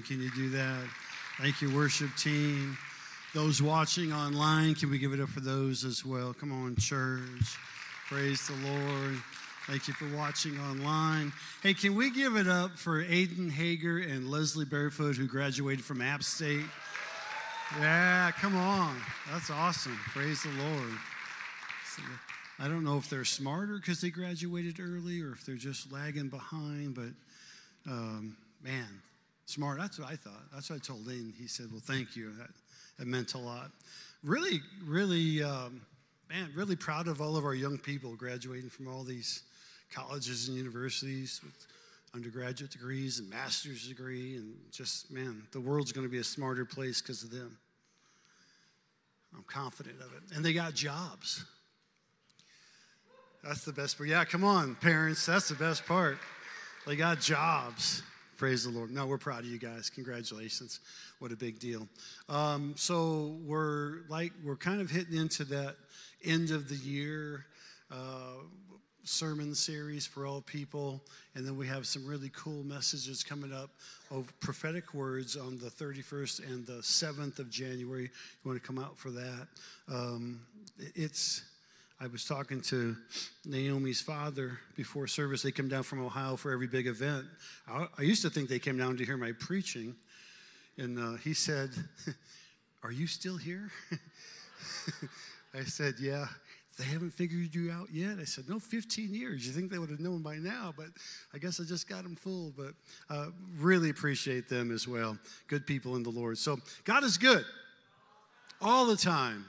Can you do that? Thank you, worship team. Those watching online, can we give it up for those as well? Come on, church. Praise the Lord. Thank you for watching online. Hey, can we give it up for Aiden Hager and Leslie Barefoot, who graduated from App State? Yeah, come on. That's awesome. Praise the Lord. I don't know if they're smarter because they graduated early or if they're just lagging behind, but um, man, smart. That's what I thought. That's what I told Lane. He said, Well, thank you. That, that meant a lot. Really, really, um, man, really proud of all of our young people graduating from all these colleges and universities with undergraduate degrees and master's degree. And just, man, the world's going to be a smarter place because of them. I'm confident of it. And they got jobs. That's the best part. Yeah, come on, parents. That's the best part. They got jobs. Praise the Lord. No, we're proud of you guys. Congratulations. What a big deal. Um, so we're like we're kind of hitting into that end of the year uh, sermon series for all people, and then we have some really cool messages coming up of prophetic words on the 31st and the 7th of January. You want to come out for that? Um, it's I was talking to Naomi's father before service. They come down from Ohio for every big event. I, I used to think they came down to hear my preaching. And uh, he said, Are you still here? I said, Yeah. They haven't figured you out yet. I said, No, 15 years. You think they would have known by now, but I guess I just got them fooled. But uh, really appreciate them as well. Good people in the Lord. So God is good all the time.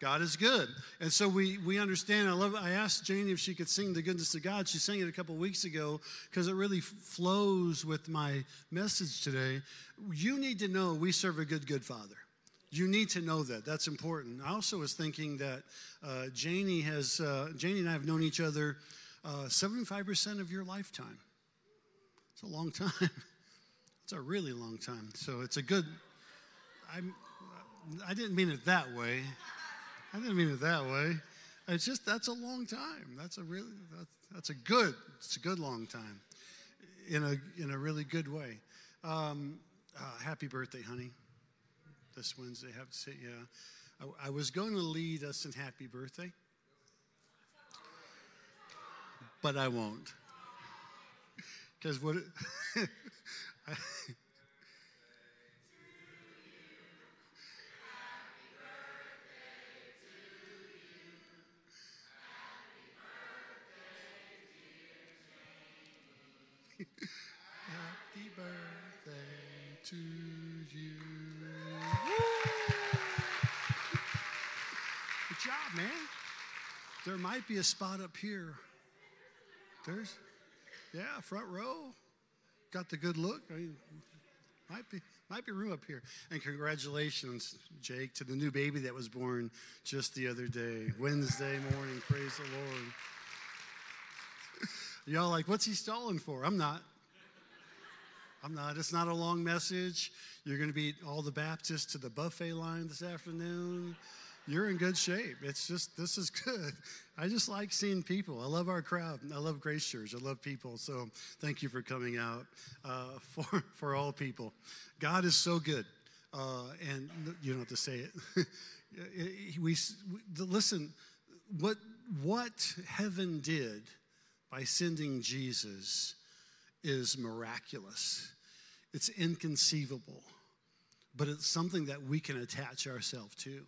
God is good. And so we, we understand. I love I asked Janie if she could sing the goodness of God. She sang it a couple weeks ago because it really flows with my message today. You need to know we serve a good, good Father. You need to know that. That's important. I also was thinking that uh, Janie has, uh, Janie and I have known each other uh, 75% of your lifetime. It's a long time. it's a really long time. So it's a good, I'm, I didn't mean it that way. I didn't mean it that way. It's just that's a long time. That's a really that's, that's a good it's a good long time, in a in a really good way. Um, uh, happy birthday, honey. This Wednesday, have to say, yeah. I, I was going to lead us in happy birthday, but I won't. Because what? Happy to you. Good job, man. There might be a spot up here. There's, yeah, front row. Got the good look. I mean, might be might be room up here. And congratulations, Jake, to the new baby that was born just the other day, Wednesday morning. Praise the Lord. Y'all like, what's he stalling for? I'm not. I'm not. It's not a long message. You're going to beat all the Baptists to the buffet line this afternoon. You're in good shape. It's just, this is good. I just like seeing people. I love our crowd. I love Grace Church. I love people. So thank you for coming out uh, for, for all people. God is so good. Uh, and you don't have to say it. we, we, listen, what, what heaven did by sending Jesus is miraculous. It's inconceivable, but it's something that we can attach ourselves to.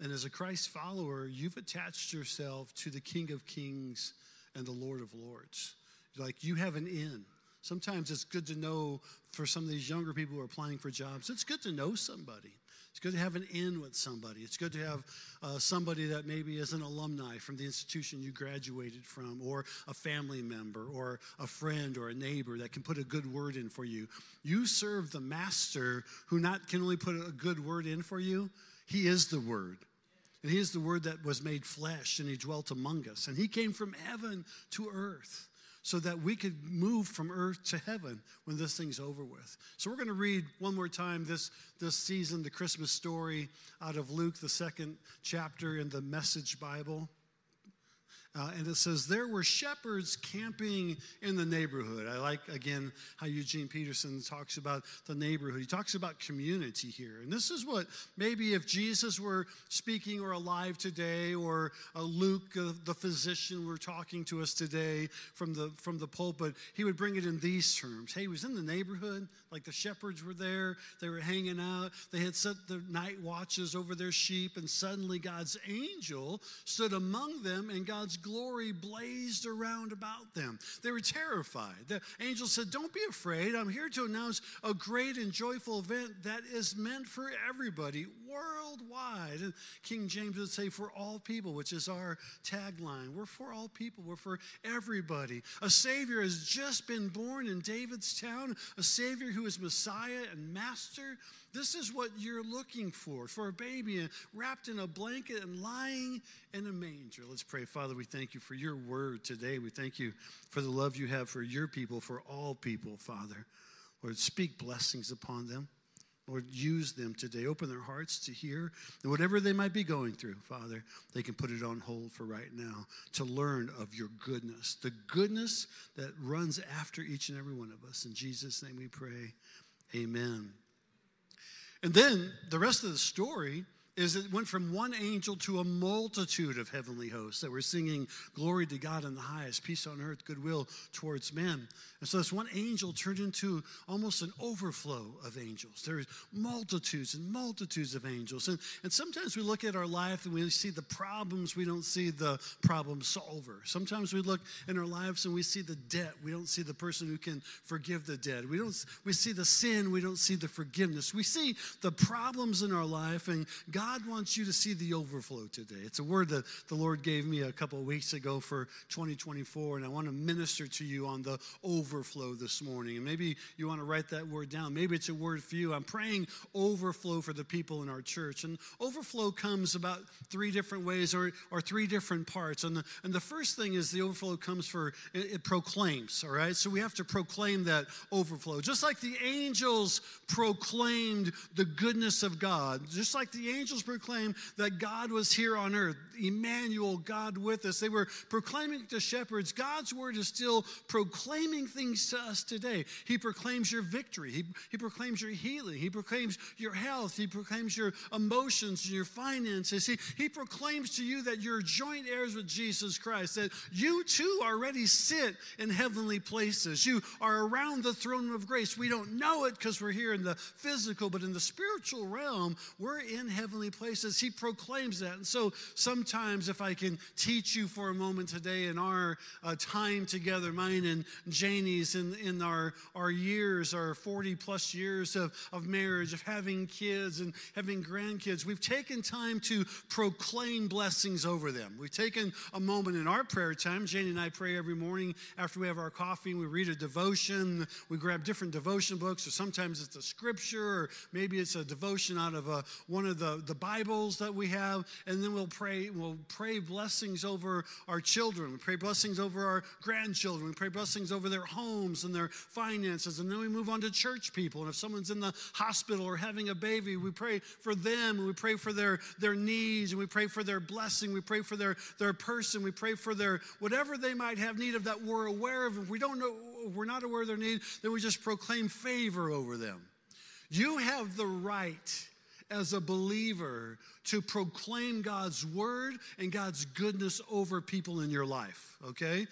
And as a Christ follower, you've attached yourself to the King of Kings and the Lord of Lords. Like you have an in. Sometimes it's good to know for some of these younger people who are applying for jobs, it's good to know somebody. It's good to have an in with somebody. It's good to have uh, somebody that maybe is an alumni from the institution you graduated from, or a family member, or a friend, or a neighbor that can put a good word in for you. You serve the master who not can only put a good word in for you, he is the word. And he is the word that was made flesh and he dwelt among us. And he came from heaven to earth so that we could move from earth to heaven when this thing's over with. So we're going to read one more time this, this season, the Christmas story out of Luke, the second chapter in the Message Bible. Uh, and it says, There were shepherds camping in the neighborhood. I like, again, how Eugene Peterson talks about the neighborhood. He talks about community here. And this is what maybe if Jesus were speaking or alive today, or uh, Luke, uh, the physician, were talking to us today from the, from the pulpit, he would bring it in these terms. Hey, he was in the neighborhood, like the shepherds were there, they were hanging out, they had set the night watches over their sheep, and suddenly God's angel stood among them, and God's glory blazed around about them. They were terrified. The angel said, Don't be afraid. I'm here to announce a great and joyful event that is meant for everybody worldwide. And King James would say, For all people, which is our tagline. We're for all people, we're for everybody. A Savior has just been born in David's town, a Savior who is Messiah and Master. This is what you're looking for for a baby wrapped in a blanket and lying in a manger. Let's pray. Father, we thank you for your word today. We thank you for the love you have for your people, for all people, Father. Lord, speak blessings upon them. Lord, use them today. Open their hearts to hear. And whatever they might be going through, Father, they can put it on hold for right now to learn of your goodness, the goodness that runs after each and every one of us. In Jesus' name we pray. Amen. And then the rest of the story is it went from one angel to a multitude of heavenly hosts that were singing glory to God in the highest, peace on earth, goodwill towards men. And so this one angel turned into almost an overflow of angels. There's multitudes and multitudes of angels. And, and sometimes we look at our life and we see the problems, we don't see the problem solver. Sometimes we look in our lives and we see the debt, we don't see the person who can forgive the debt. We don't we see the sin, we don't see the forgiveness. We see the problems in our life and God God wants you to see the overflow today. It's a word that the Lord gave me a couple of weeks ago for 2024, and I want to minister to you on the overflow this morning. And maybe you want to write that word down. Maybe it's a word for you. I'm praying overflow for the people in our church. And overflow comes about three different ways or, or three different parts. And the, and the first thing is the overflow comes for, it, it proclaims, all right? So we have to proclaim that overflow. Just like the angels proclaimed the goodness of God, just like the angels angels proclaimed that God was here on earth, Emmanuel, God with us. They were proclaiming to shepherds. God's word is still proclaiming things to us today. He proclaims your victory, He, he proclaims your healing, He proclaims your health, He proclaims your emotions and your finances. He, he proclaims to you that you're joint heirs with Jesus Christ, that you too already sit in heavenly places. You are around the throne of grace. We don't know it because we're here in the physical, but in the spiritual realm, we're in heavenly places. He proclaims that. And so sometimes, if I can teach you for a moment today in our uh, time together, mine and Janie's in, in our, our years, our 40 plus years of, of marriage, of having kids and having grandkids, we've taken time to proclaim blessings over them. We've taken a moment in our prayer time. Janie and I pray every morning after we have our coffee and we read a devotion. We grab different devotion books, or sometimes it's a scripture, or maybe it's a devotion out of a, one of the, the Bibles that we have, and then we'll pray, we'll pray blessings over our children. We pray blessings over our grandchildren. We pray blessings over their homes and their finances. And then we move on to church people. And if someone's in the hospital or having a baby, we pray for them and we pray for their, their needs and we pray for their blessing. We pray for their, their person. We pray for their whatever they might have need of that we're aware of. If we don't know, we're not aware of their need, then we just proclaim favor over them. You have the right as a believer to proclaim God's word and God's goodness over people in your life okay?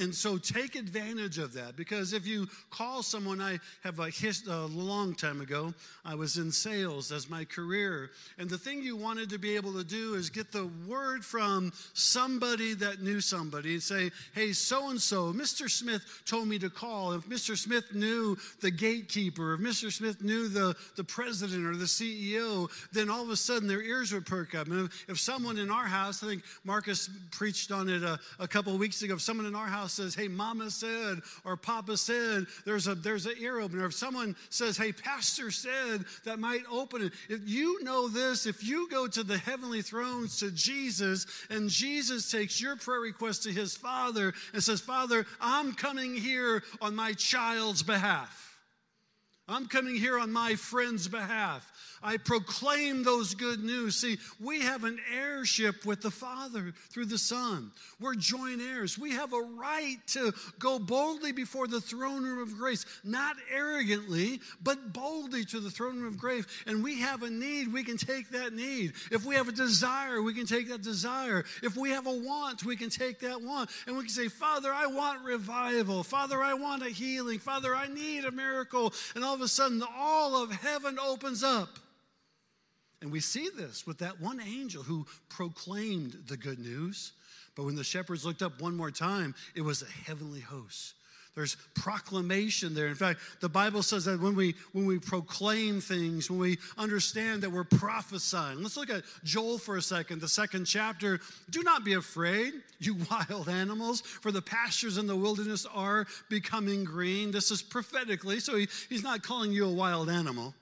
And so take advantage of that because if you call someone, I have a, hist- a long time ago, I was in sales as my career. And the thing you wanted to be able to do is get the word from somebody that knew somebody and say, hey, so and so, Mr. Smith told me to call. If Mr. Smith knew the gatekeeper, if Mr. Smith knew the, the president or the CEO, then all of a sudden their ears would perk up. And if, if someone in our house, I think Marcus preached on it a, a couple weeks ago, if someone in our house says, Hey, Mama said, or Papa said, there's a there's an ear opener. If someone says, Hey, Pastor said, that might open it. If you know this, if you go to the heavenly thrones to Jesus, and Jesus takes your prayer request to his Father and says, Father, I'm coming here on my child's behalf. I'm coming here on my friend's behalf. I proclaim those good news. See, we have an heirship with the Father through the Son. We're joint heirs. We have a right to go boldly before the throne room of grace, not arrogantly, but boldly to the throne room of grace. And we have a need, we can take that need. If we have a desire, we can take that desire. If we have a want, we can take that want. And we can say, Father, I want revival. Father, I want a healing. Father, I need a miracle. And all of a sudden, all of heaven opens up. And we see this with that one angel who proclaimed the good news. But when the shepherds looked up one more time, it was a heavenly host. There's proclamation there. In fact, the Bible says that when we when we proclaim things, when we understand that we're prophesying. Let's look at Joel for a second, the second chapter. Do not be afraid, you wild animals, for the pastures in the wilderness are becoming green. This is prophetically, so he, he's not calling you a wild animal.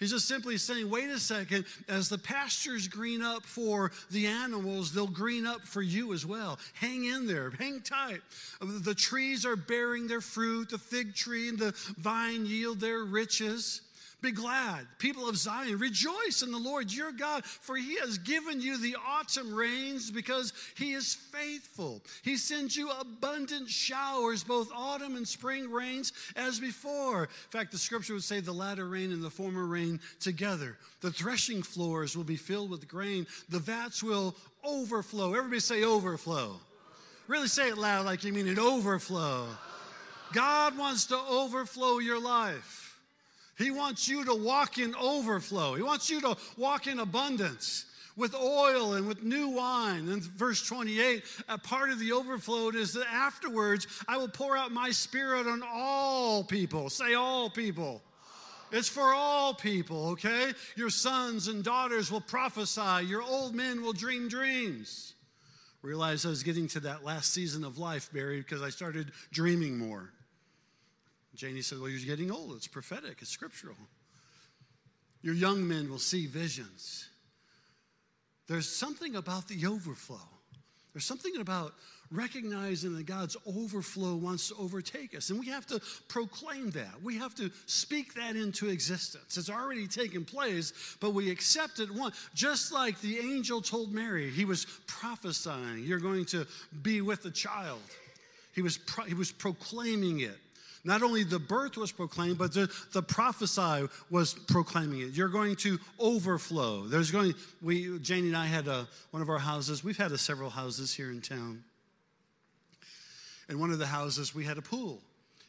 He's just simply saying, wait a second, as the pastures green up for the animals, they'll green up for you as well. Hang in there, hang tight. The trees are bearing their fruit, the fig tree and the vine yield their riches. Be glad, people of Zion, rejoice in the Lord your God, for he has given you the autumn rains because he is faithful. He sends you abundant showers, both autumn and spring rains as before. In fact, the scripture would say the latter rain and the former rain together. The threshing floors will be filled with grain, the vats will overflow. Everybody say overflow. Really say it loud like you mean it overflow. God wants to overflow your life. He wants you to walk in overflow. He wants you to walk in abundance with oil and with new wine. And verse 28, a part of the overflow is that afterwards I will pour out my spirit on all people. Say all people. It's for all people, okay? Your sons and daughters will prophesy, your old men will dream dreams. Realized I was getting to that last season of life, Barry, because I started dreaming more. Janie said, Well, you're getting old. It's prophetic, it's scriptural. Your young men will see visions. There's something about the overflow. There's something about recognizing that God's overflow wants to overtake us. And we have to proclaim that. We have to speak that into existence. It's already taken place, but we accept it one. Just like the angel told Mary, he was prophesying, You're going to be with a child. He was, pro- he was proclaiming it. Not only the birth was proclaimed, but the, the prophesy was proclaiming it. You're going to overflow. There's going, we, Janie and I had a, one of our houses. We've had a, several houses here in town. In one of the houses, we had a pool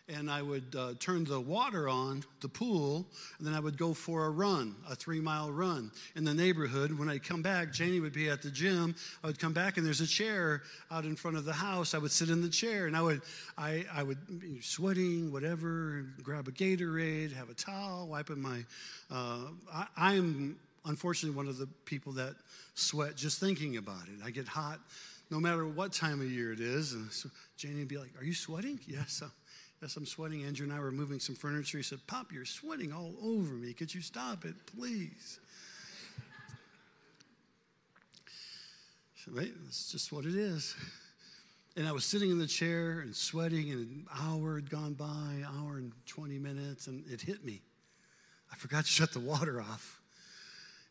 and I would uh, turn the water on, the pool, and then I would go for a run, a three mile run in the neighborhood. When I'd come back, Janie would be at the gym. I would come back, and there's a chair out in front of the house. I would sit in the chair, and I would, I, I would be sweating, whatever, grab a Gatorade, have a towel, wiping my. Uh, I, I'm unfortunately one of the people that sweat just thinking about it. I get hot no matter what time of year it is. And so Janie would be like, Are you sweating? Yes. Yes, I'm sweating. Andrew and I were moving some furniture. He said, Pop, you're sweating all over me. Could you stop it, please? So, wait, that's just what it is. And I was sitting in the chair and sweating, and an hour had gone by, hour and 20 minutes, and it hit me. I forgot to shut the water off.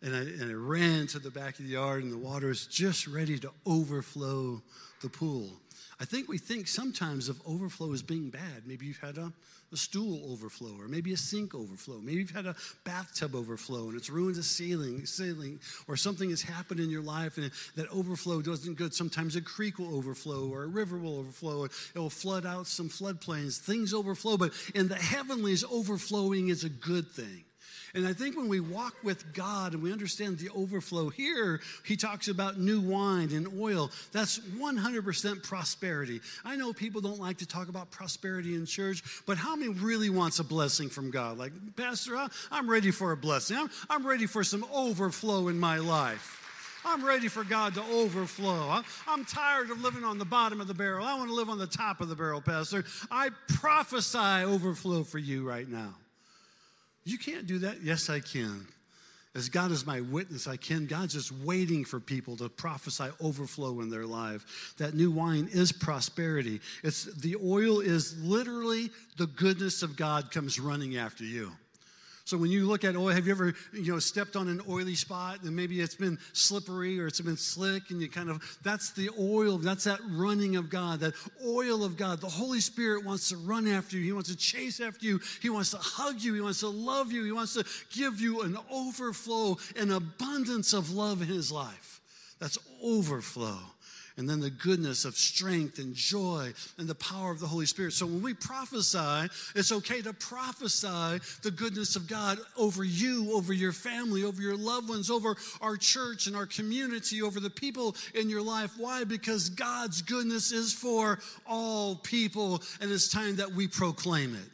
And I, and I ran to the back of the yard, and the water was just ready to overflow the pool. I think we think sometimes of overflow as being bad. Maybe you've had a, a, stool overflow, or maybe a sink overflow. Maybe you've had a bathtub overflow and it's ruined a ceiling, ceiling, or something has happened in your life and that overflow doesn't good. Sometimes a creek will overflow or a river will overflow. It will flood out some floodplains. Things overflow, but in the heavenlies, overflowing is a good thing. And I think when we walk with God and we understand the overflow here, he talks about new wine and oil. That's 100% prosperity. I know people don't like to talk about prosperity in church, but how many really wants a blessing from God? Like, Pastor, I'm ready for a blessing. I'm, I'm ready for some overflow in my life. I'm ready for God to overflow. I'm tired of living on the bottom of the barrel. I want to live on the top of the barrel, Pastor. I prophesy overflow for you right now. You can't do that. Yes, I can. As God is my witness, I can. God's just waiting for people to prophesy overflow in their life. That new wine is prosperity. It's the oil is literally the goodness of God comes running after you. So when you look at oil, have you ever, you know, stepped on an oily spot and maybe it's been slippery or it's been slick and you kind of, that's the oil, that's that running of God, that oil of God. The Holy Spirit wants to run after you. He wants to chase after you. He wants to hug you. He wants to love you. He wants to give you an overflow, an abundance of love in his life. That's overflow and then the goodness of strength and joy and the power of the Holy Spirit. So when we prophesy, it's okay to prophesy the goodness of God over you, over your family, over your loved ones, over our church and our community, over the people in your life. Why? Because God's goodness is for all people, and it's time that we proclaim it.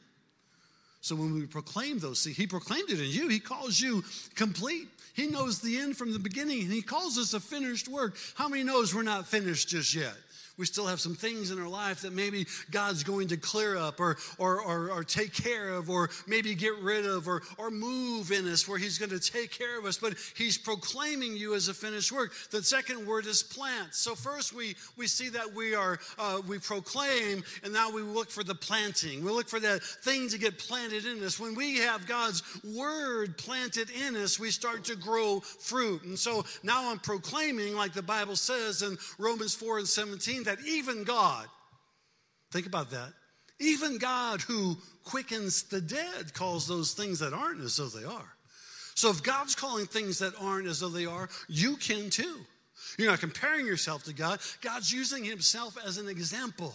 So when we proclaim those things, He proclaimed it in you. He calls you complete. He knows the end from the beginning, and He calls us a finished work. How many knows we're not finished just yet? We still have some things in our life that maybe God's going to clear up or, or, or, or, take care of or maybe get rid of or, or move in us where He's going to take care of us. But He's proclaiming you as a finished work. The second word is plant. So first we, we see that we are, uh, we proclaim and now we look for the planting. We look for that thing to get planted in us. When we have God's word planted in us, we start to grow fruit. And so now I'm proclaiming, like the Bible says in Romans 4 and 17, that even God, think about that, even God who quickens the dead calls those things that aren't as though they are. So if God's calling things that aren't as though they are, you can too. You're not comparing yourself to God, God's using Himself as an example.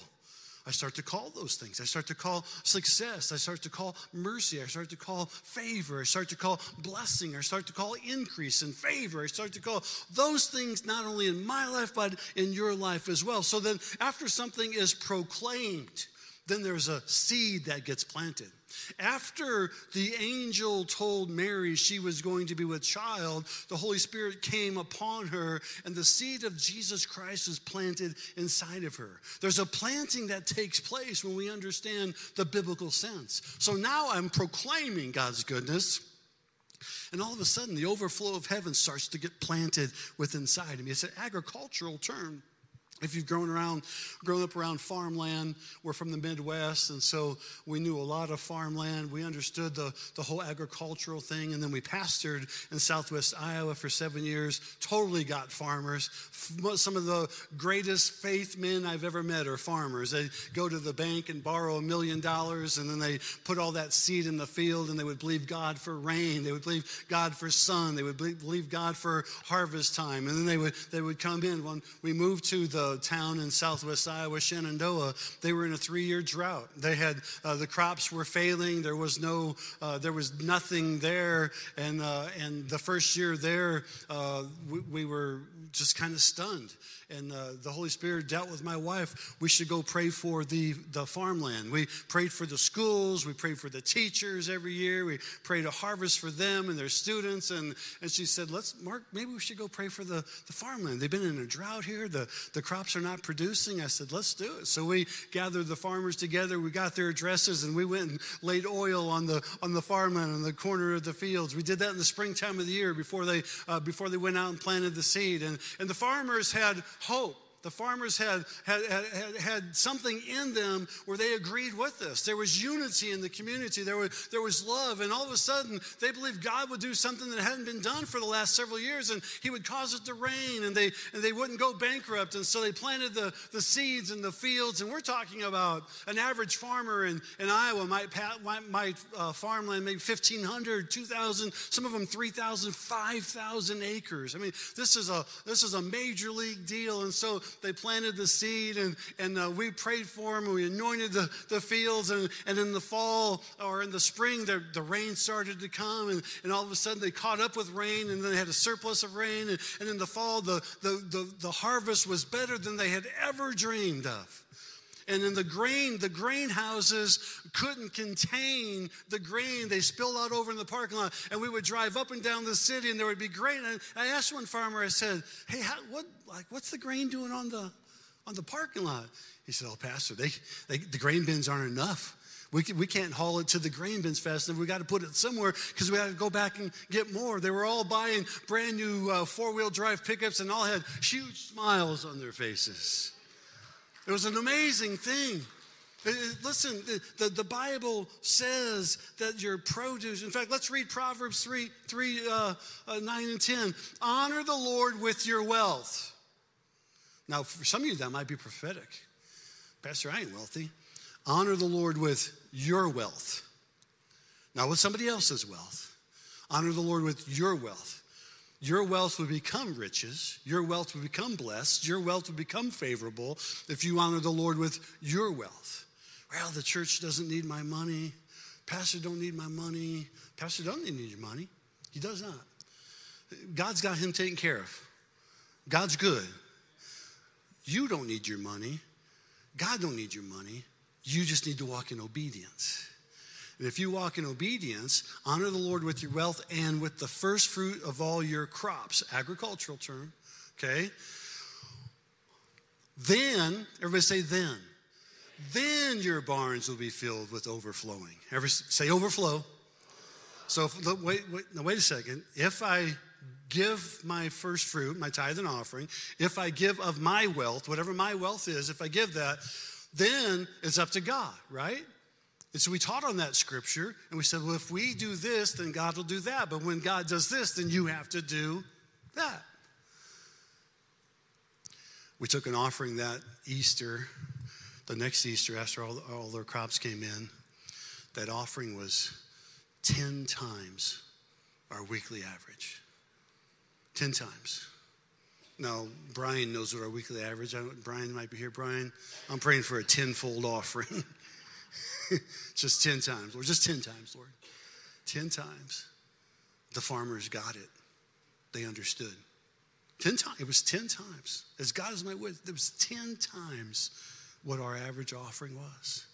I start to call those things. I start to call success. I start to call mercy. I start to call favor. I start to call blessing. I start to call increase and favor. I start to call those things not only in my life, but in your life as well. So then, after something is proclaimed, then there's a seed that gets planted. After the angel told Mary she was going to be with child, the Holy Spirit came upon her, and the seed of Jesus Christ is planted inside of her. There's a planting that takes place when we understand the biblical sense. So now I'm proclaiming God's goodness. And all of a sudden, the overflow of heaven starts to get planted within inside of me. It's an agricultural term. If you've grown around, grown up around farmland, we're from the Midwest, and so we knew a lot of farmland. We understood the, the whole agricultural thing, and then we pastored in Southwest Iowa for seven years. Totally got farmers. Some of the greatest faith men I've ever met are farmers. They go to the bank and borrow a million dollars, and then they put all that seed in the field, and they would believe God for rain. They would believe God for sun. They would believe God for harvest time, and then they would they would come in when we moved to the town in southwest Iowa, Shenandoah, they were in a three-year drought. They had uh, the crops were failing. There was no, uh, there was nothing there, and uh, and the first year there, uh, we, we were just kind of stunned and uh, the Holy Spirit dealt with my wife. We should go pray for the, the farmland. We prayed for the schools. We prayed for the teachers every year. We prayed a harvest for them and their students. And, and she said, Let's, Mark, maybe we should go pray for the, the farmland. They've been in a drought here. The, the crops are not producing. I said, Let's do it. So we gathered the farmers together. We got their addresses and we went and laid oil on the, on the farmland on the corner of the fields. We did that in the springtime of the year before they, uh, before they went out and planted the seed. And, and the farmers had hope. The farmers had, had, had, had, something in them where they agreed with this. There was unity in the community, there was, there was love, and all of a sudden they believed God would do something that hadn't been done for the last several years, and He would cause it to rain, and they, and they wouldn't go bankrupt. And so they planted the, the seeds in the fields. And we're talking about an average farmer in, in Iowa might, might, might uh, farmland maybe 1,500, 2,000, some of them 3,000, 5,000 acres. I mean, this is, a, this is a major league deal. And so they planted the seed and, and uh, we prayed for them and we anointed the, the fields. And, and in the fall or in the spring, the, the rain started to come. And, and all of a sudden they caught up with rain and then they had a surplus of rain. And, and in the fall, the, the, the, the harvest was better than they had ever dreamed of. And in the grain, the grain houses couldn't contain the grain. They spilled out over in the parking lot. And we would drive up and down the city and there would be grain. And I asked one farmer, I said, Hey, how, what, like, what's the grain doing on the, on the parking lot? He said, Oh, Pastor, they, they, the grain bins aren't enough. We, can, we can't haul it to the grain bins fast enough. We got to put it somewhere because we got to go back and get more. They were all buying brand new uh, four wheel drive pickups and all had huge smiles on their faces. It was an amazing thing. Uh, listen, the, the Bible says that your produce, in fact, let's read Proverbs 3, 3 uh, uh, 9 and 10. Honor the Lord with your wealth. Now, for some of you, that might be prophetic. Pastor, I ain't wealthy. Honor the Lord with your wealth, not with somebody else's wealth. Honor the Lord with your wealth. Your wealth would become riches. Your wealth would become blessed. Your wealth would become favorable if you honor the Lord with your wealth. Well, the church doesn't need my money. Pastor don't need my money. Pastor doesn't need your money. He does not. God's got him taken care of. God's good. You don't need your money. God don't need your money. You just need to walk in obedience. And if you walk in obedience, honor the Lord with your wealth and with the first fruit of all your crops, agricultural term, okay? Then, everybody say then then your barns will be filled with overflowing. Say overflow? So if, wait, wait, now wait a second. If I give my first fruit, my tithe and offering, if I give of my wealth, whatever my wealth is, if I give that, then it's up to God, right? And so we taught on that scripture, and we said, well, if we do this, then God will do that. But when God does this, then you have to do that. We took an offering that Easter the next Easter, after all, all their crops came in, that offering was 10 times our weekly average. 10 times. Now, Brian knows what our weekly average. Brian might be here. Brian, I'm praying for a tenfold offering. just 10 times, Lord. Just 10 times, Lord. 10 times. The farmers got it. They understood. 10 times. It was 10 times. As God is my witness, it was 10 times what our average offering was.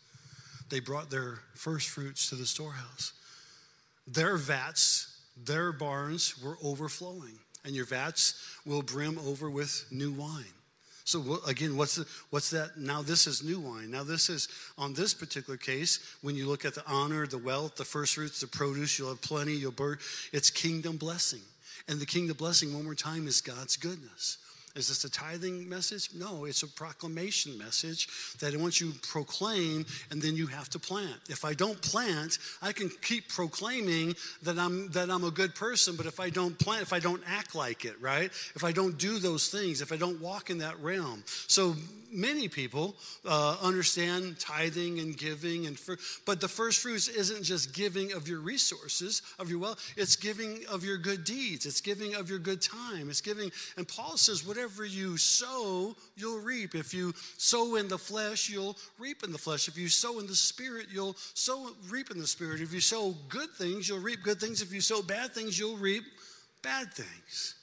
They brought their first fruits to the storehouse. Their vats, their barns were overflowing, and your vats will brim over with new wine. So again, what's the, what's that? Now this is new wine. Now this is on this particular case. When you look at the honor, the wealth, the first fruits, the produce, you'll have plenty. You'll burn. It's kingdom blessing, and the kingdom blessing one more time is God's goodness. Is this a tithing message? No, it's a proclamation message that once you proclaim and then you have to plant. If I don't plant, I can keep proclaiming that I'm that I'm a good person, but if I don't plant, if I don't act like it, right? If I don't do those things, if I don't walk in that realm. So many people uh, understand tithing and giving and but the first fruits isn't just giving of your resources of your wealth it's giving of your good deeds it's giving of your good time it's giving and paul says whatever you sow you'll reap if you sow in the flesh you'll reap in the flesh if you sow in the spirit you'll sow reap in the spirit if you sow good things you'll reap good things if you sow bad things you'll reap bad things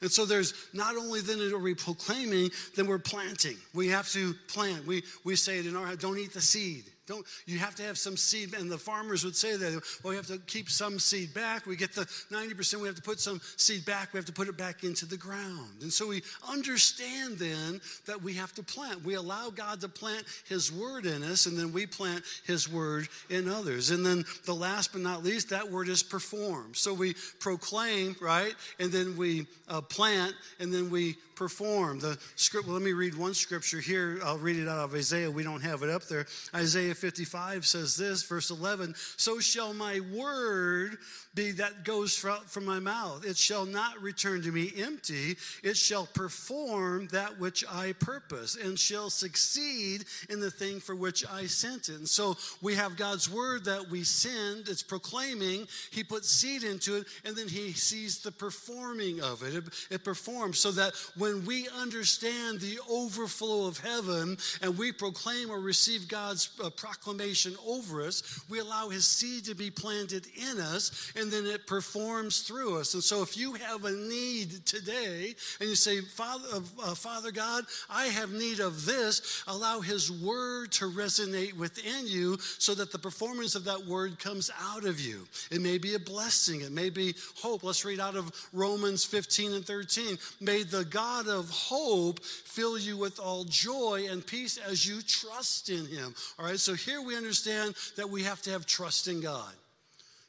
and so there's not only then are we proclaiming, then we're planting. We have to plant. We, we say it in our head, don't eat the seed. Don't, you have to have some seed, and the farmers would say that, well, we have to keep some seed back. We get the 90%, we have to put some seed back, we have to put it back into the ground. And so we understand then that we have to plant. We allow God to plant His word in us, and then we plant His word in others. And then the last but not least, that word is perform. So we proclaim, right? And then we uh, plant, and then we perform. The script, well, let me read one scripture here. I'll read it out of Isaiah. We don't have it up there. Isaiah 55 says this, verse 11 So shall my word be that goes from my mouth. It shall not return to me empty. It shall perform that which I purpose and shall succeed in the thing for which I sent it. And so we have God's word that we send. It's proclaiming. He puts seed into it and then he sees the performing of it. It, it performs so that when we understand the overflow of heaven and we proclaim or receive God's uh, proclamation over us, we allow his seed to be planted in us and and then it performs through us. And so if you have a need today and you say, Father, uh, uh, Father God, I have need of this, allow His word to resonate within you so that the performance of that word comes out of you. It may be a blessing, it may be hope. Let's read out of Romans 15 and 13. May the God of hope fill you with all joy and peace as you trust in Him. All right, so here we understand that we have to have trust in God.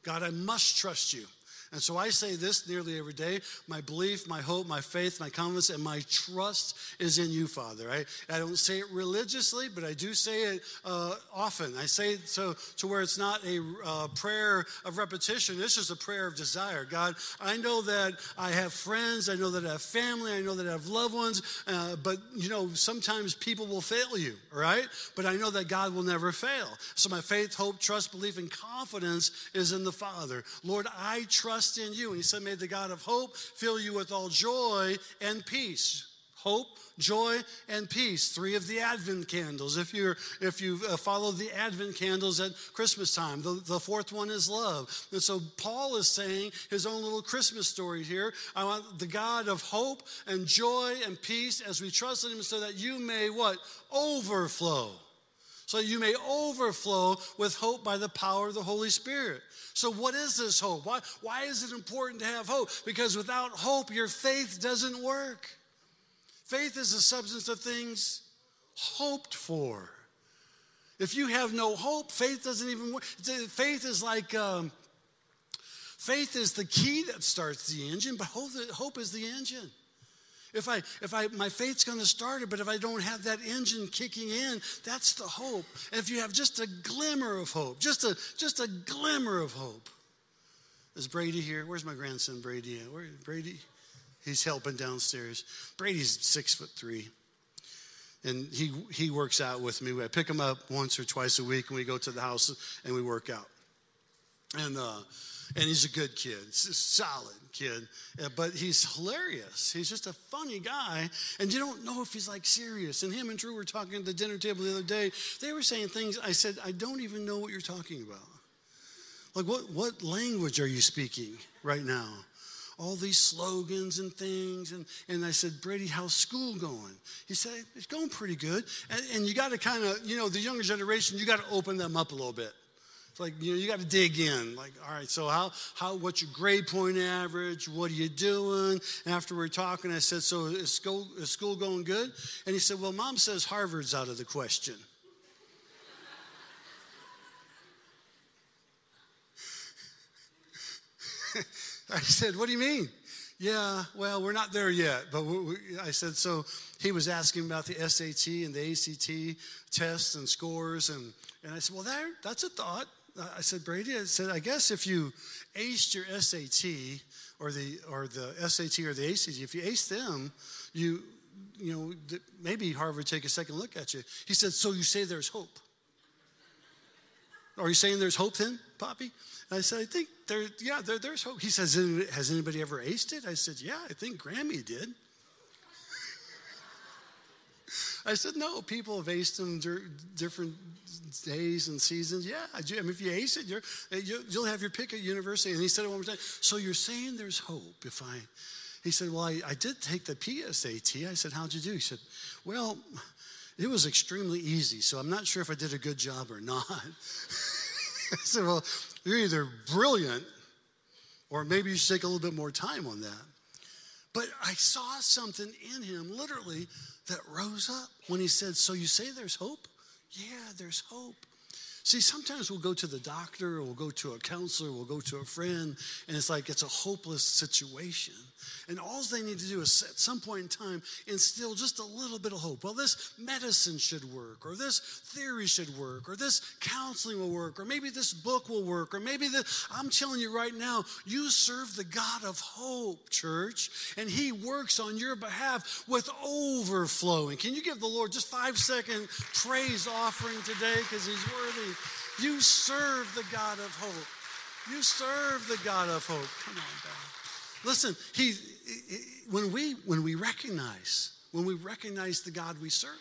God, I must trust you. And so I say this nearly every day my belief, my hope, my faith, my confidence, and my trust is in you, Father. I, I don't say it religiously, but I do say it uh, often. I say it so to where it's not a uh, prayer of repetition, it's just a prayer of desire. God, I know that I have friends, I know that I have family, I know that I have loved ones, uh, but you know, sometimes people will fail you, right? But I know that God will never fail. So my faith, hope, trust, belief, and confidence is in the Father. Lord, I trust trust in you. And he said, May the God of hope fill you with all joy and peace. Hope, joy, and peace. Three of the Advent candles. If you if you uh, follow the Advent candles at Christmas time, the, the fourth one is love. And so Paul is saying his own little Christmas story here. I want the God of hope and joy and peace as we trust in Him, so that you may what overflow so you may overflow with hope by the power of the Holy Spirit. So, what is this hope? Why, why is it important to have hope? Because without hope, your faith doesn't work. Faith is the substance of things hoped for. If you have no hope, faith doesn't even work. Faith is like, um, faith is the key that starts the engine, but hope, hope is the engine. If I, if I, my faith's going to start it, but if I don't have that engine kicking in, that's the hope. And if you have just a glimmer of hope, just a, just a glimmer of hope. Is Brady here? Where's my grandson Brady at? Where, Brady? He's helping downstairs. Brady's six foot three. And he, he works out with me. I pick him up once or twice a week and we go to the house and we work out. And, uh, and he's a good kid, solid kid, uh, but he's hilarious. He's just a funny guy, and you don't know if he's like serious. And him and Drew were talking at the dinner table the other day. They were saying things. I said, I don't even know what you're talking about. Like, what, what language are you speaking right now? all these slogans and things. And, and I said, Brady, how's school going? He said, it's going pretty good. And, and you got to kind of, you know, the younger generation, you got to open them up a little bit. It's like, you know, you got to dig in. Like, all right, so how, how, what's your grade point average? What are you doing? And after we are talking, I said, so is school, is school going good? And he said, well, mom says Harvard's out of the question. I said, what do you mean? Yeah, well, we're not there yet. But we, we, I said, so he was asking about the SAT and the ACT tests and scores. And, and I said, well, there, that's a thought. I said, Brady, I said, I guess if you aced your SAT or the or the SAT or the ACT, if you aced them, you you know maybe Harvard take a second look at you. He said, so you say there's hope. Are you saying there's hope then, Poppy? And I said, I think there, yeah, there, there's hope. He says, has anybody ever aced it? I said, yeah, I think Grammy did. I said, no, people have aced them different days and seasons. Yeah, I, mean, if you ace it, you're, you'll have your pick at university. And he said it one more time. So you're saying there's hope if I. He said, Well, I, I did take the PSAT. I said, How'd you do? He said, Well, it was extremely easy, so I'm not sure if I did a good job or not. I said, Well, you're either brilliant or maybe you should take a little bit more time on that. But I saw something in him, literally, that rose up when he said, So you say there's hope? Yeah, there's hope. See, sometimes we'll go to the doctor, or we'll go to a counselor, we'll go to a friend, and it's like it's a hopeless situation. And all they need to do is, at some point in time, instill just a little bit of hope. Well, this medicine should work, or this theory should work, or this counseling will work, or maybe this book will work, or maybe the, I'm telling you right now, you serve the God of hope, church, and He works on your behalf with overflowing. Can you give the Lord just five second praise offering today because He's worthy? You serve the God of hope. You serve the God of hope. Come on, God. Listen, he, when, we, when we recognize, when we recognize the God we serve,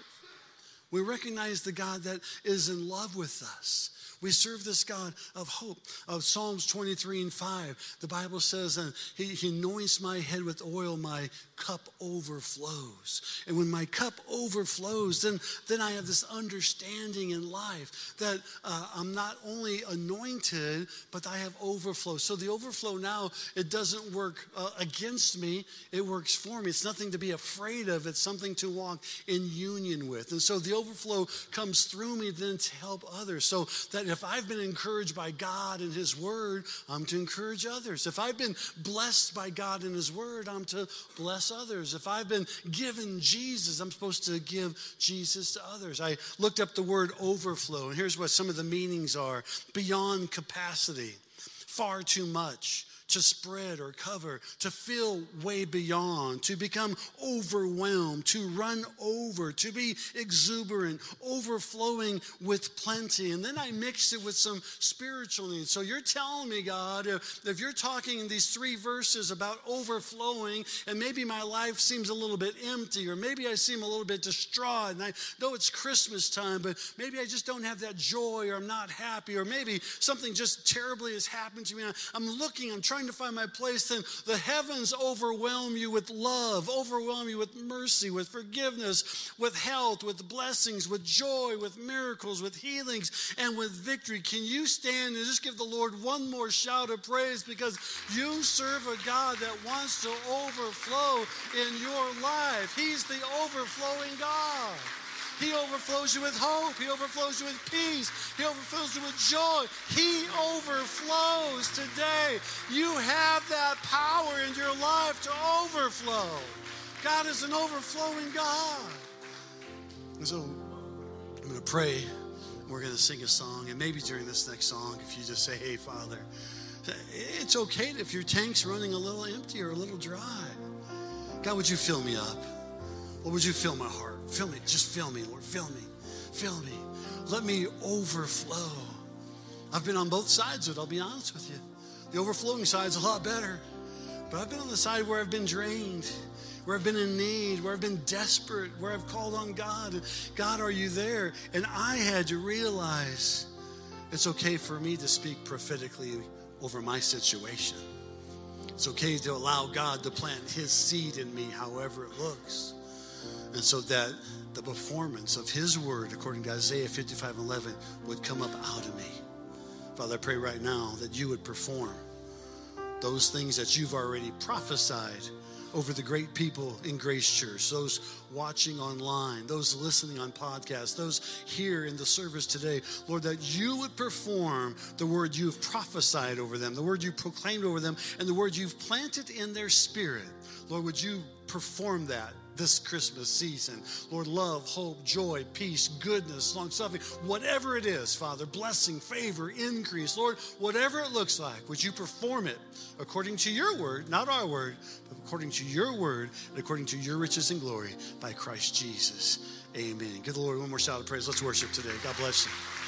we recognize the God that is in love with us. We serve this God of hope. Of Psalms 23 and 5, the Bible says, and he, he anoints my head with oil, my cup overflows. And when my cup overflows, then, then I have this understanding in life that uh, I'm not only anointed, but I have overflow. So the overflow now, it doesn't work uh, against me, it works for me. It's nothing to be afraid of, it's something to walk in union with. And so the overflow comes through me then to help others. So that if I've been encouraged by God and His Word, I'm to encourage others. If I've been blessed by God and His Word, I'm to bless others. If I've been given Jesus, I'm supposed to give Jesus to others. I looked up the word overflow, and here's what some of the meanings are beyond capacity, far too much to spread or cover, to fill way beyond, to become overwhelmed, to run over, to be exuberant, overflowing with plenty. And then I mixed it with some spiritual needs. So you're telling me, God, if, if you're talking in these three verses about overflowing, and maybe my life seems a little bit empty, or maybe I seem a little bit distraught, and I know it's Christmas time, but maybe I just don't have that joy, or I'm not happy, or maybe something just terribly has happened to me. I'm looking, I'm trying trying to find my place, then the heavens overwhelm you with love, overwhelm you with mercy, with forgiveness, with health, with blessings, with joy, with miracles, with healings, and with victory. Can you stand and just give the Lord one more shout of praise because you serve a God that wants to overflow in your life? He's the overflowing God. He overflows you with hope. He overflows you with peace. He overflows you with joy. He overflows today. You have that power in your life to overflow. God is an overflowing God. And so I'm going to pray. We're going to sing a song. And maybe during this next song, if you just say, hey, Father, it's okay if your tank's running a little empty or a little dry. God, would you fill me up? Or would you fill my heart? Fill me. Just fill me, Lord. Fill me. Fill me. Let me overflow. I've been on both sides of it, I'll be honest with you. The overflowing side's a lot better. But I've been on the side where I've been drained, where I've been in need, where I've been desperate, where I've called on God. God, are you there? And I had to realize it's okay for me to speak prophetically over my situation. It's okay to allow God to plant His seed in me, however it looks. And so that the performance of his word, according to Isaiah 55 11, would come up out of me. Father, I pray right now that you would perform those things that you've already prophesied over the great people in Grace Church, those watching online, those listening on podcasts, those here in the service today, Lord, that you would perform the word you've prophesied over them, the word you proclaimed over them, and the word you've planted in their spirit. Lord, would you perform that this Christmas season. Lord, love, hope, joy, peace, goodness, long suffering, whatever it is, Father, blessing, favor, increase, Lord, whatever it looks like, would you perform it according to your word, not our word, but according to your word and according to your riches and glory by Christ Jesus. Amen. Give the Lord one more shout of praise. Let's worship today. God bless you.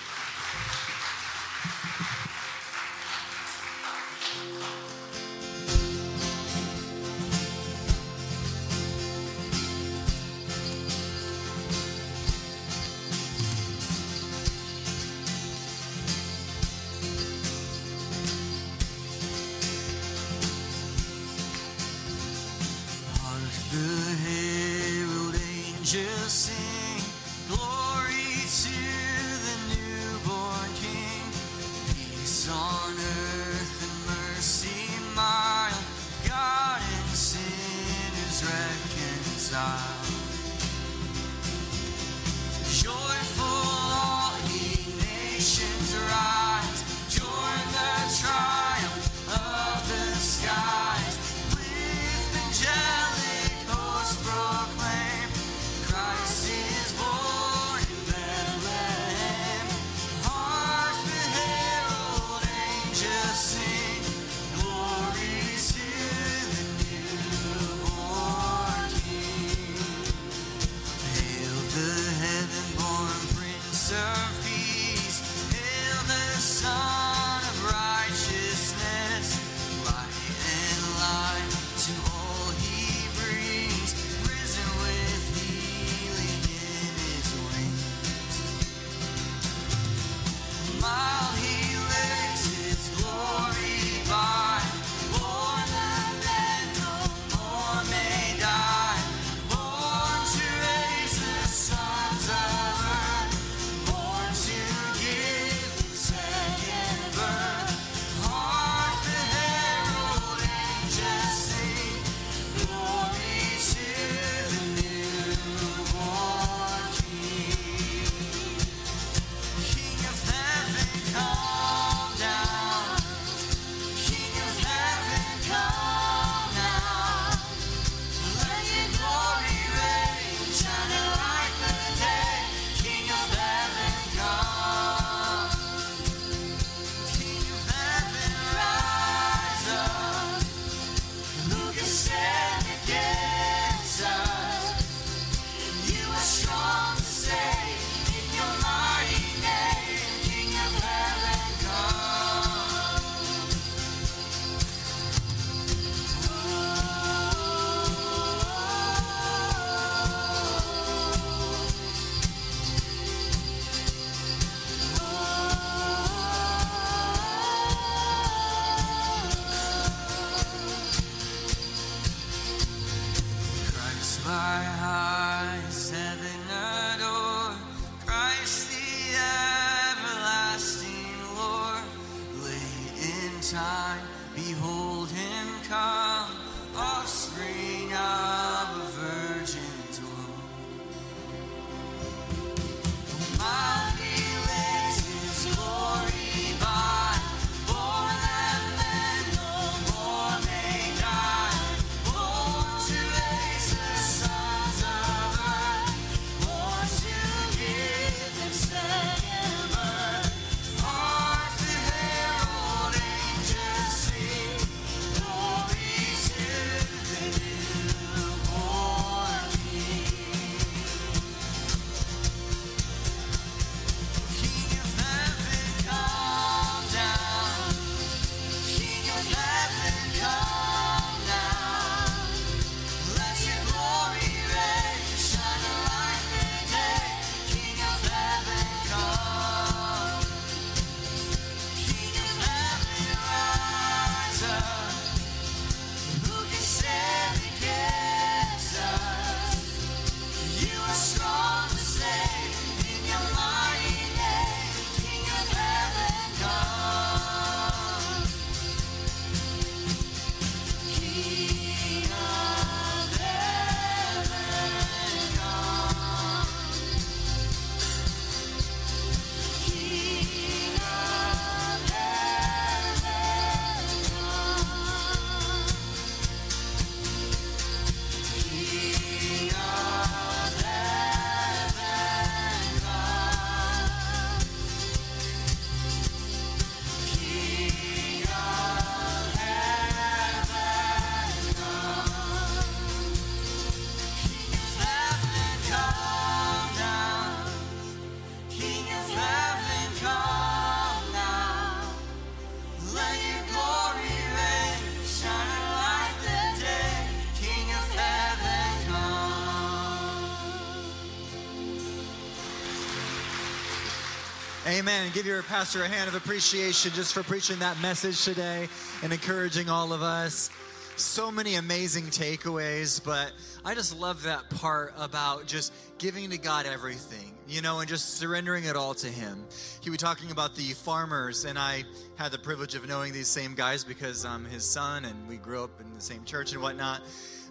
Amen. Give your pastor a hand of appreciation just for preaching that message today and encouraging all of us. So many amazing takeaways, but I just love that part about just giving to God everything, you know, and just surrendering it all to Him. He was talking about the farmers, and I had the privilege of knowing these same guys because I'm his son and we grew up in the same church and whatnot.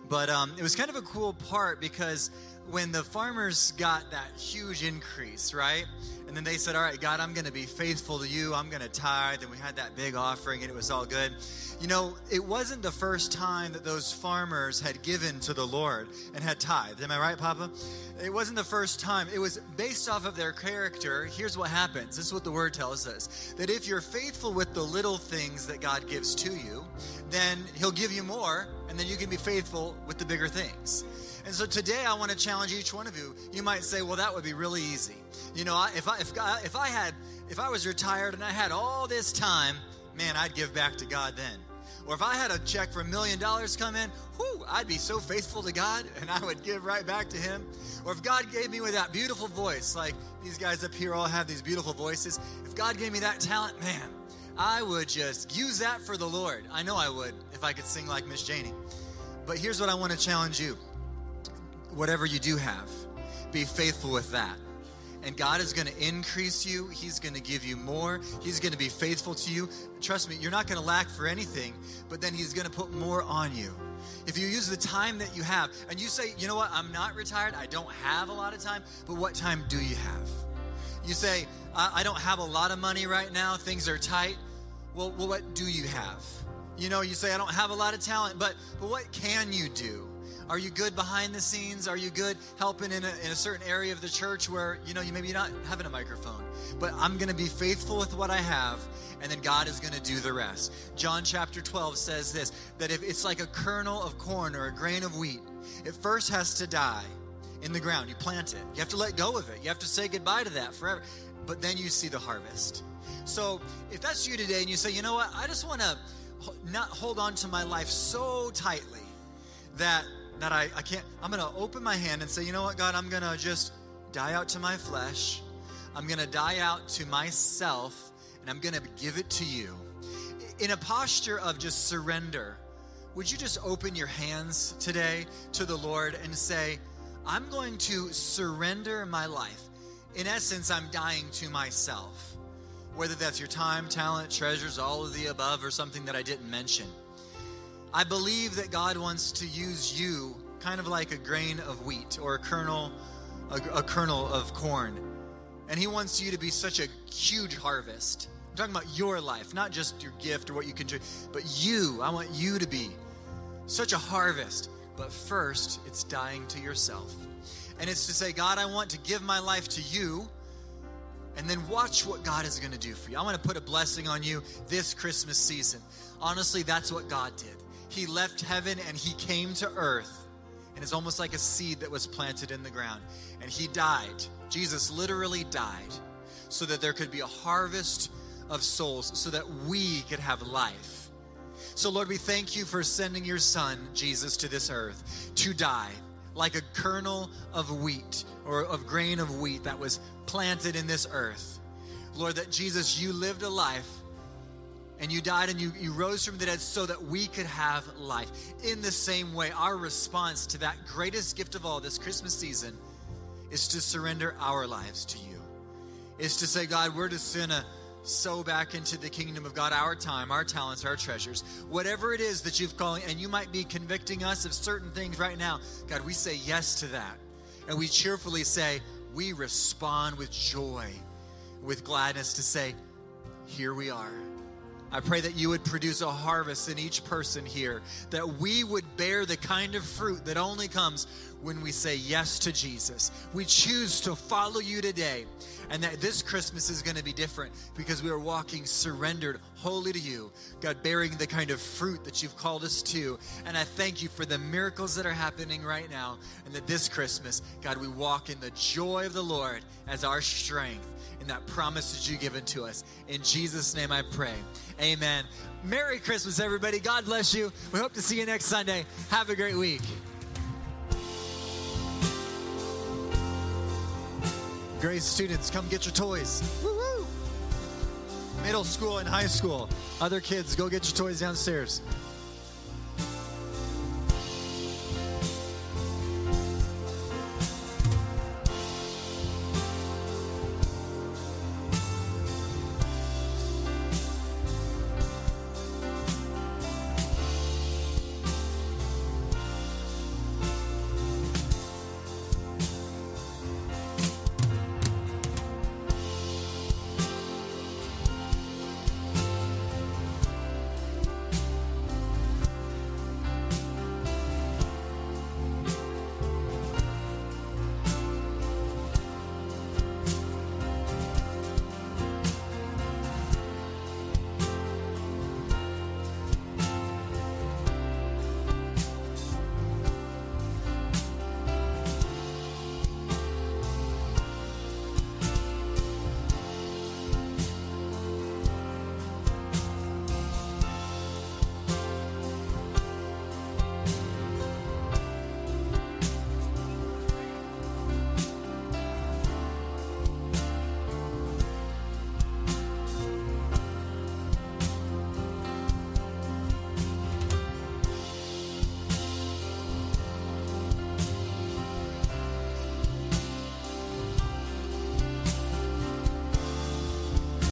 But um, it was kind of a cool part because when the farmers got that huge increase, right? And then they said, All right, God, I'm going to be faithful to you. I'm going to tithe. And we had that big offering, and it was all good. You know, it wasn't the first time that those farmers had given to the Lord and had tithed. Am I right, Papa? It wasn't the first time. It was based off of their character. Here's what happens this is what the word tells us that if you're faithful with the little things that God gives to you, then He'll give you more, and then you can be faithful with the bigger things. And so today I want to challenge each one of you. You might say, well, that would be really easy. You know, if I, if, I, if I had, if I was retired and I had all this time, man, I'd give back to God then. Or if I had a check for a million dollars come in, whoo, I'd be so faithful to God and I would give right back to Him. Or if God gave me with that beautiful voice, like these guys up here all have these beautiful voices, if God gave me that talent, man, I would just use that for the Lord. I know I would if I could sing like Miss Janie. But here's what I want to challenge you whatever you do have, be faithful with that. And God is going to increase you. He's going to give you more. He's going to be faithful to you. Trust me, you're not going to lack for anything, but then He's going to put more on you. If you use the time that you have, and you say, you know what, I'm not retired, I don't have a lot of time, but what time do you have? You say, I, I don't have a lot of money right now, things are tight. Well, well, what do you have? You know, you say, I don't have a lot of talent, but, but what can you do? Are you good behind the scenes? Are you good helping in a, in a certain area of the church where, you know, you maybe not having a microphone? But I'm going to be faithful with what I have, and then God is going to do the rest. John chapter 12 says this that if it's like a kernel of corn or a grain of wheat, it first has to die in the ground. You plant it, you have to let go of it, you have to say goodbye to that forever. But then you see the harvest. So if that's you today and you say, you know what, I just want to not hold on to my life so tightly that that I, I can't, I'm going to open my hand and say, you know what, God, I'm going to just die out to my flesh. I'm going to die out to myself, and I'm going to give it to you. In a posture of just surrender, would you just open your hands today to the Lord and say, I'm going to surrender my life. In essence, I'm dying to myself. Whether that's your time, talent, treasures, all of the above, or something that I didn't mention. I believe that God wants to use you kind of like a grain of wheat or a kernel, a, a kernel of corn. And He wants you to be such a huge harvest. I'm talking about your life, not just your gift or what you can do, but you. I want you to be such a harvest. But first, it's dying to yourself. And it's to say, God, I want to give my life to you. And then watch what God is going to do for you. I want to put a blessing on you this Christmas season. Honestly, that's what God did. He left heaven and he came to earth. And it's almost like a seed that was planted in the ground. And he died. Jesus literally died so that there could be a harvest of souls, so that we could have life. So, Lord, we thank you for sending your son, Jesus, to this earth to die like a kernel of wheat or of grain of wheat that was planted in this earth. Lord, that Jesus, you lived a life and you died and you, you rose from the dead so that we could have life. In the same way, our response to that greatest gift of all this Christmas season is to surrender our lives to you. Is to say, God, we're just gonna sow back into the kingdom of God our time, our talents, our treasures. Whatever it is that you've calling, and you might be convicting us of certain things right now. God, we say yes to that. And we cheerfully say, we respond with joy, with gladness to say, here we are. I pray that you would produce a harvest in each person here, that we would bear the kind of fruit that only comes when we say yes to Jesus. We choose to follow you today, and that this Christmas is going to be different because we are walking surrendered wholly to you, God, bearing the kind of fruit that you've called us to. And I thank you for the miracles that are happening right now, and that this Christmas, God, we walk in the joy of the Lord as our strength and that promise that you've given to us. In Jesus' name I pray. Amen. Merry Christmas, everybody. God bless you. We hope to see you next Sunday. Have a great week. Grace students, come get your toys. Woo-hoo. middle school and high school. Other kids, go get your toys downstairs.